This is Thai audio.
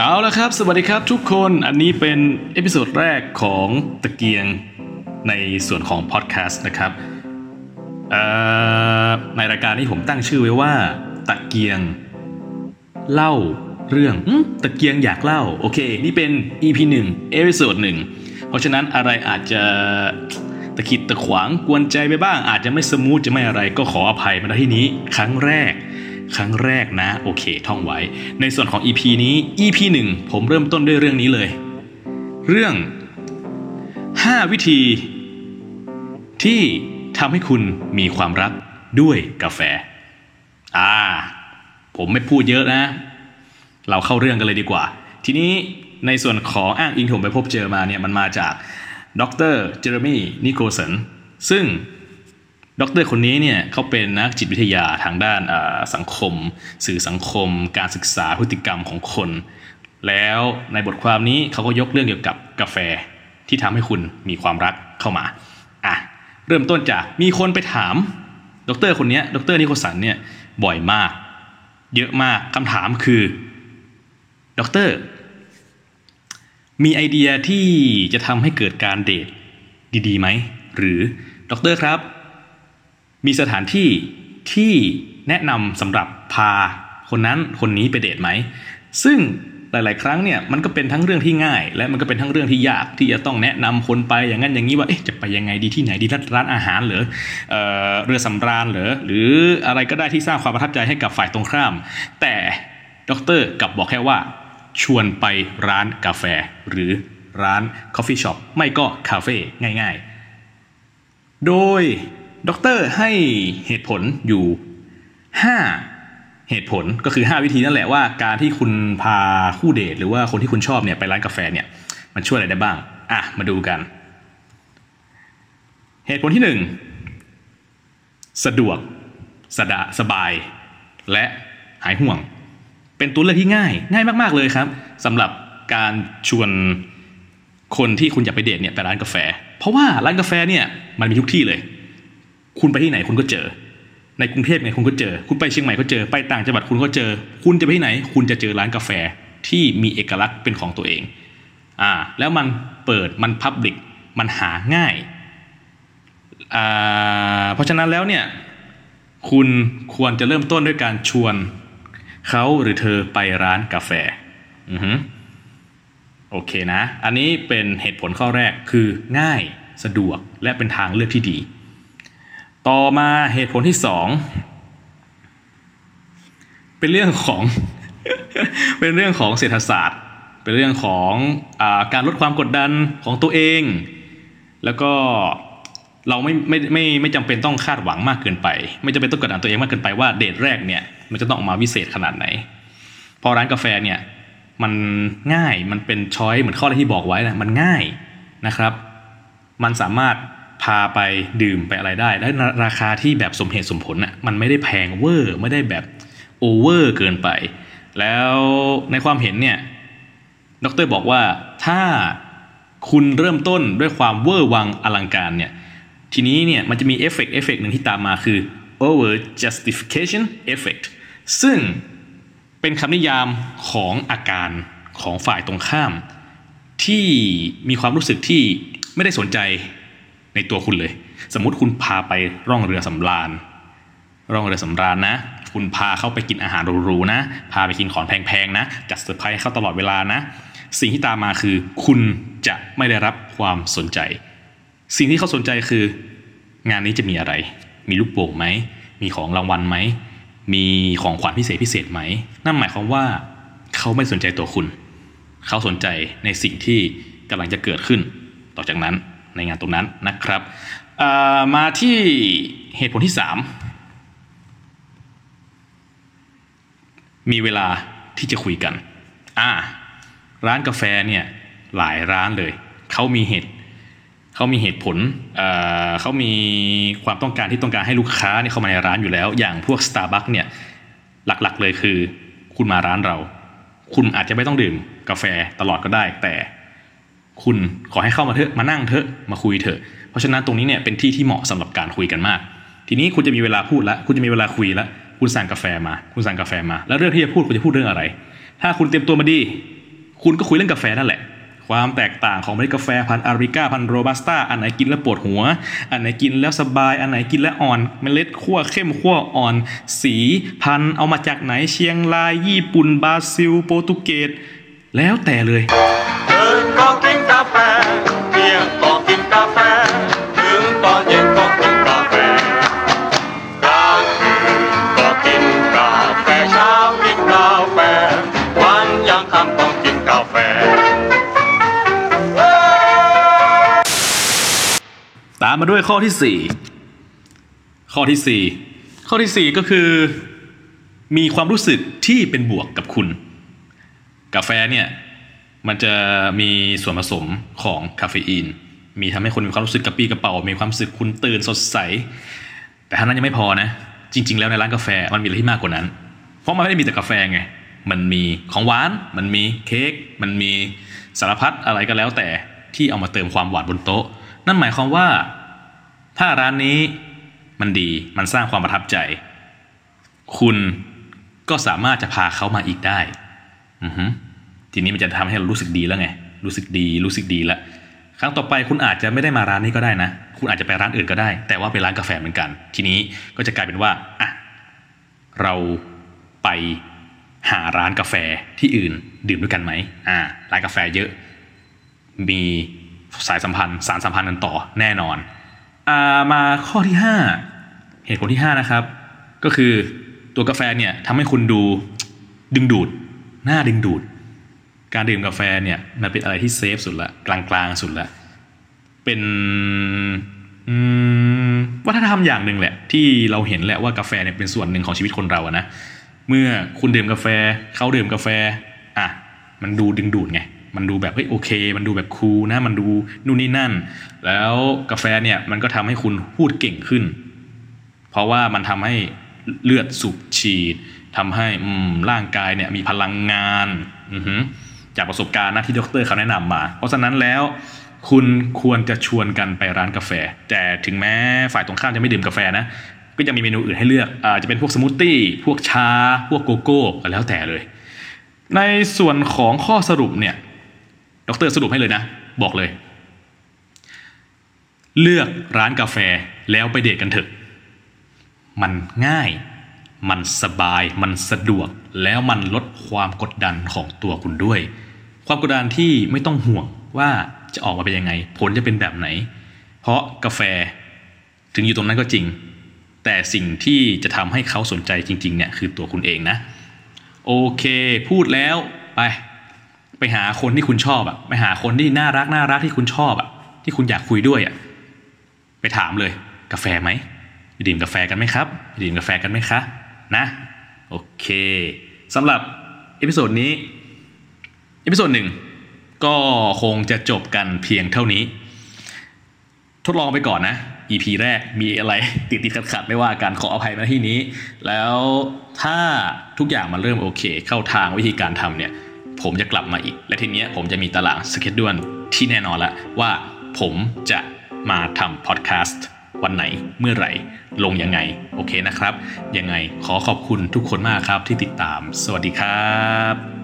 เอาละครับ สวัสดีครับทุกคนอันนี้เป็น episode แรกของตะเกียงในส่วนของพอดแคสต์นะครับในรายการนี้ผมตั้งชื่อไว้ว่า ตะเกียง เล่าเรื่องตะเกียงอยากเล่า โอเค นี่เป็น EP 1 episode 1เพราะฉะนั้นอะไรอาจจะตะขิดตะขวงกวนใจไปบ้าง อาจจะไม่ smooth จะไม่อะไรก็ขออภัยมาที่นี้ ครั้งแรก ครั้งแรกนะ โอเค ท่องไว้ ในส่วนของ EP นี้ EP 1 ผมเริ่มต้นด้วยเรื่องนี้เลย เรื่อง 5 วิธี ที่ทำให้คุณมีความรักด้วยกาแฟ อ่า ผมไม่พูดเยอะนะ เราเข้าเรื่องกันเลยดีกว่า ทีนี้ในส่วนของอ้างอิงที่ผมไปพบเจอมาเนี่ยมันมาจากดรเจอร์มี่นิโคลสันซึ่ง ดรคนนี้เนี่ยเขาเป็นนักจิตวิทยาทางด้านสังคม สื่อสังคม การศึกษาพฤติกรรมของคน แล้วในบทความนี้เขาก็ยกเรื่องเกี่ยวกับกาแฟที่ทำให้คุณมีความรักเข้ามาอะเริ่มต้นจากมีคนไปถามดรคนนี้ดรนิโคสันเนี่ยบ่อยมาก เยอะมากคำถามคือด็อกเตอร์มีไอเดียที่จะทำให้เกิดการเดทดีๆไหม หรือด็อกเตอร์ครับ มีสถานที่ที่แนะนำสำหรับพาคนนั้นคนนี้ไปเดทไหม ซึ่งหลาย ๆ ครั้งเนี่ยมันก็เป็นทั้งเรื่องที่ง่าย และมันก็เป็นทั้งเรื่องที่ยากที่จะต้องแนะนำคนไปอย่างนั้นอย่างนี้ว่าเอ๊ะจะไปยังไงดีที่ไหนดีร้านอาหารหรือเออเรือสำราญหรือหรืออะไรก็ได้ที่สร้างความประทับใจให้กับฝ่ายตรงข้าม แต่ด็อกเตอร์กลับบอกแค่ว่า ชวนไปร้านกาแฟ หรือร้าน coffee shop ไม่ก็คาเฟ่ง่าย ๆ โดย ด็อกเตอร์ให้เหตุผลอยู่ 5 เหตุผลก็คือ 5 วิธีนั่นแหละว่าการที่คุณพาคู่เดทหรือว่าคนที่คุณชอบเนี่ยไปร้านกาแฟเนี่ยมันช่วยอะไรได้บ้าง อะ มาดูกัน เหตุผลที่ 1 สะดวกสะดะสบาย และหายห่วง เป็นตัวเลือกที่ง่าย ง่ายมาก ๆ เลยครับสำหรับการชวนคนที่คุณอยากไปเดทเนี่ยไปร้านกาแฟ เพราะว่าร้านกาแฟเนี่ยมันมีทุกที่เลย คุณไปที่ไหนคุณก็เจอ ในกรุงเทพไงคุณก็เจอ คุณไปเชียงใหม่ก็เจอไปต่างจังหวัดคุณก็เจอ คุณจะไปที่ไหน คุณจะเจอร้านกาแฟที่มีเอกลักษณ์เป็นของตัวเองอ่าแล้วมันเปิดมันพับลิกมันหาง่ายอ่าเพราะฉะนั้นแล้วเนี่ยคุณควรจะเริ่มต้นด้วยการชวนเขาหรือเธอไปร้านกาแฟอือฮึโอเคนะ อันนี้เป็นเหตุผลข้อแรกคือง่ายสะดวกและเป็นทางเลือกที่ดี ต่อมาเหตุผลที่สองเป็นเรื่องของ เป็นเรื่องของเศรษฐศาสตร์ เป็นเรื่องของอาการลดความกดดันของตัวเอง แล้วก็เราไม่ไม่ไม่ไม่จำเป็นต้องคาดหวังมากเกินไป ไม่จำเป็นต้องกดดันตัวเองมากเกินไปว่าเดทแรกเนี่ยมันจะต้องออกมาวิเศษขนาดไหน พอร้านกาแฟเนี่ยมันง่ายมันเป็นช้อยเหมือนข้อแรกที่บอกไว้นะมันง่ายนะครับ มันสามารถ พาไปดื่มไปอะไรได้ และราคาที่แบบสมเหตุสมผลน่ะมันไม่ได้แพงเวอร์ไม่ได้แบบโอเวอร์เกินไป แล้วในความเห็นเนี่ยดรบอกว่าถ้าคุณเริ่มต้นด้วยความเวอร์วังอลังการเนี่ยทีนี้เนี่ยมันจะมีเอฟเฟกต์เอฟเฟกต์หนึ่งที่ตามมาคือ over justification effect ซึ่งเป็นคำนิยามของอาการของฝ่ายตรงข้าม ที่มีความรู้สึกที่ไม่ได้สนใจ ในตัวคุณเลย สมมติคุณพาไปร่องเรือสำราญ ร่องเรือสำราญนะ คุณพาเข้าไปกินอาหารหรูๆนะ พาไปกินของแพงๆนะ จัดเซอร์ไพรส์ให้เขาตลอดเวลานะ สิ่งที่ตามมาคือ คุณจะไม่ได้รับความสนใจ สิ่งที่เขาสนใจคือ งานนี้จะมีอะไร มีลูกโป่งไหม มีของรางวัลไหม มีของขวัญพิเศษพิเศษไหม นั่นหมายความว่าเขาไม่สนใจตัวคุณ เขาสนใจในสิ่งที่กำลังจะเกิดขึ้น ต่อจากนั้น ในงานตรงนั้นนะครับมาที่เหตุผลที่ 3 มีเวลาที่จะคุยกันอ่าร้านกาแฟเนี่ยหลายร้านเลยเขามีเหตุเขามีเหตุผลเอ่อเขามีความต้องการที่ต้องการให้ลูกค้าเนี่ยเข้ามาในร้านอยู่แล้ว อย่างพวก Starbucks เนี่ยหลักๆเลยคือ คุณมาร้านเรา คุณอาจจะไม่ต้องดื่มกาแฟตลอดก็ได้ แต่ คุณขอให้เข้ามาเถอะมานั่งเถอะมาคุยเถอะ เพราะฉะนั้นตรงนี้เนี่ยเป็นที่ที่เหมาะสำหรับการคุยกันมาก ทีนี้คุณจะมีเวลาพูดแล้วคุณจะมีเวลาคุยแล้วคุณสั่งกาแฟมา คุณสั่งกาแฟมา แล้วเรื่องที่จะพูดคุณจะพูดเรื่องอะไร ถ้าคุณเตรียมตัวมาดี คุณก็คุยเรื่องกาแฟนั่นแหละ ความแตกต่างของเมล็ดกาแฟพันอาริก้าพันโรบัสต้าอันไหนกินแล้วปวดหัว อันไหนกินแล้วสบาย อันไหนกินแล้วอ่อน เมล็ดขั้วเข้มขั้วอ่อน สีพันเอามาจากไหนเชียงราย ญี่ปุ่นบราซิล โปรตุเกส แล้วแต่เลย เดินก็กินกาแฟเที่ยงก็กินกาแฟ ถึงตอนเย็นก็กินกาแฟกลางคืนก็กินกาแฟเช้ากินกาแฟ วันยังค่ำต้องกินกาแฟ ตามมาด้วยข้อที่ 4 ข้อที่ 4 ข้อทีสี่4 ก็คือ มีความรู้สึกที่เป็นบวกกับคุณ กาแฟเนี่ยมันจะมีส่วนผสมของคาเฟอีน มีทำให้คนมีความรู้สึกกระปรี้กระเป๋า มีความรู้สึกคุณตื่นสดใส แต่ท่านั้นยังไม่พอนะ จริง ๆ แล้วในร้านกาแฟมันมีอะไรที่มากกว่านั้น เพราะมันไม่ได้มีแต่กาแฟไง มันมีของหวาน มันมีเค้ก มันมีสารพัดอะไรก็แล้วแต่ที่เอามาเติมความหวานบนโต๊ะ นั่นหมายความว่า ถ้าร้านนี้มันดี มันสร้างความประทับใจ คุณก็สามารถจะพาเขามาอีกได้ อือฮึ ทีนี้มันจะทำให้เรารู้สึกดีแล้วไง รู้สึกดี รู้สึกดีแล้วครั้งต่อไปคุณอาจจะไม่ได้มาร้านนี้ก็ได้นะ คุณอาจจะไปร้านอื่นก็ได้ แต่ว่าเป็นร้านกาแฟเหมือนกัน ทีนี้ก็จะกลายเป็นว่าอะเราไปหาร้านกาแฟที่อื่นดื่มด้วยกันไหมอ่า ร้านกาแฟเยอะ มีสายสัมพันธ์ สารสัมพันธ์กันต่อแน่นอน อ่า มาข้อที่ 5 เหตุผลที่ 5 นะครับ ก็คือตัวกาแฟเนี่ยทำให้คุณดูดึงดูด หน้าดึงดูด การดื่มกาแฟเนี่ยมันเป็นอะไรที่เซฟสุดละกลางๆสุดละเป็นวัฒนธรรมอย่างหนึ่งแหละ ที่เราเห็นแหละว่ากาแฟเนี่ยเป็นส่วนหนึ่งของชีวิตคนเราอะนะเมื่อคุณดื่มกาแฟเขาดื่มกาแฟอะมันดูดึงดูดไงมันดูแบบเฮ้ยโอเค มันดูแบบคูลนะมันดูนู่นนี่นั่น แล้วกาแฟเนี่ยมันก็ทำให้คุณพูดเก่งขึ้น เพราะว่ามันทำให้เลือดสูบฉีดทำให้อืมร่างกายเนี่ยมีพลังงานอือหือ จากประสบการณ์นะที่ดรเขาแนะนำมา เพราะฉะนั้นแล้วคุณควรจะชวนกันไปร้านกาแฟ แต่ถึงแม้ฝ่ายตรงข้ามจะไม่ดื่มกาแฟนะ ก็จะมีเมนูอื่นให้เลือกอาจะเป็นพวกสมูทตี้ พวกชา พวกโกโก้ก็แล้วแต่เลย ในส่วนของข้อสรุปเนี่ย ดรสรุปให้เลยนะ บอกเลย เลือกร้านกาแฟแล้วไปเดทกันเถอะ มันง่าย มันสบาย มันสะดวก แล้วมันลดความกดดันของตัวคุณด้วย ความกดดันที่ไม่ต้องห่วงว่าจะออกมาเป็นยังไง ผลจะเป็นแบบไหน เพราะกาแฟถึงอยู่ตรงนั้นก็จริง แต่สิ่งที่จะทำให้เขาสนใจจริงๆเนี่ยคือตัวคุณเองนะ โอเค พูดแล้วไป ไปหาคนที่คุณชอบอะไปหาคนที่น่ารักน่ารักที่คุณชอบอะที่คุณอยากคุยด้วยอะไปถามเลยกาแฟไหมดื่มกาแฟกันไหมครับดื่มกาแฟกันไหมคะ นะ โอเค สำหรับ episode นี้ episode หนึ่งก็คงจะจบกันเพียงเท่านี้ ทดลองไปก่อนนะ EP แรกมีอะไรติดติดขัดขัดไม่ว่ากันขออภัยมาที่นี้ แล้วถ้าทุกอย่างมันเริ่มโอเค เข้าทางวิธีการทำเนี่ย ผมจะกลับมาอีก และทีเนี้ยผมจะมีตาราง schedule ที่แน่นอนแล้วว่าผมจะมาทำพอดแคสต์ วันไหนเมื่อไหร่ ลงยังไง โอเคนะครับ ยังไงขอขอบคุณทุกคนมากครับที่ติดตาม สวัสดีครับ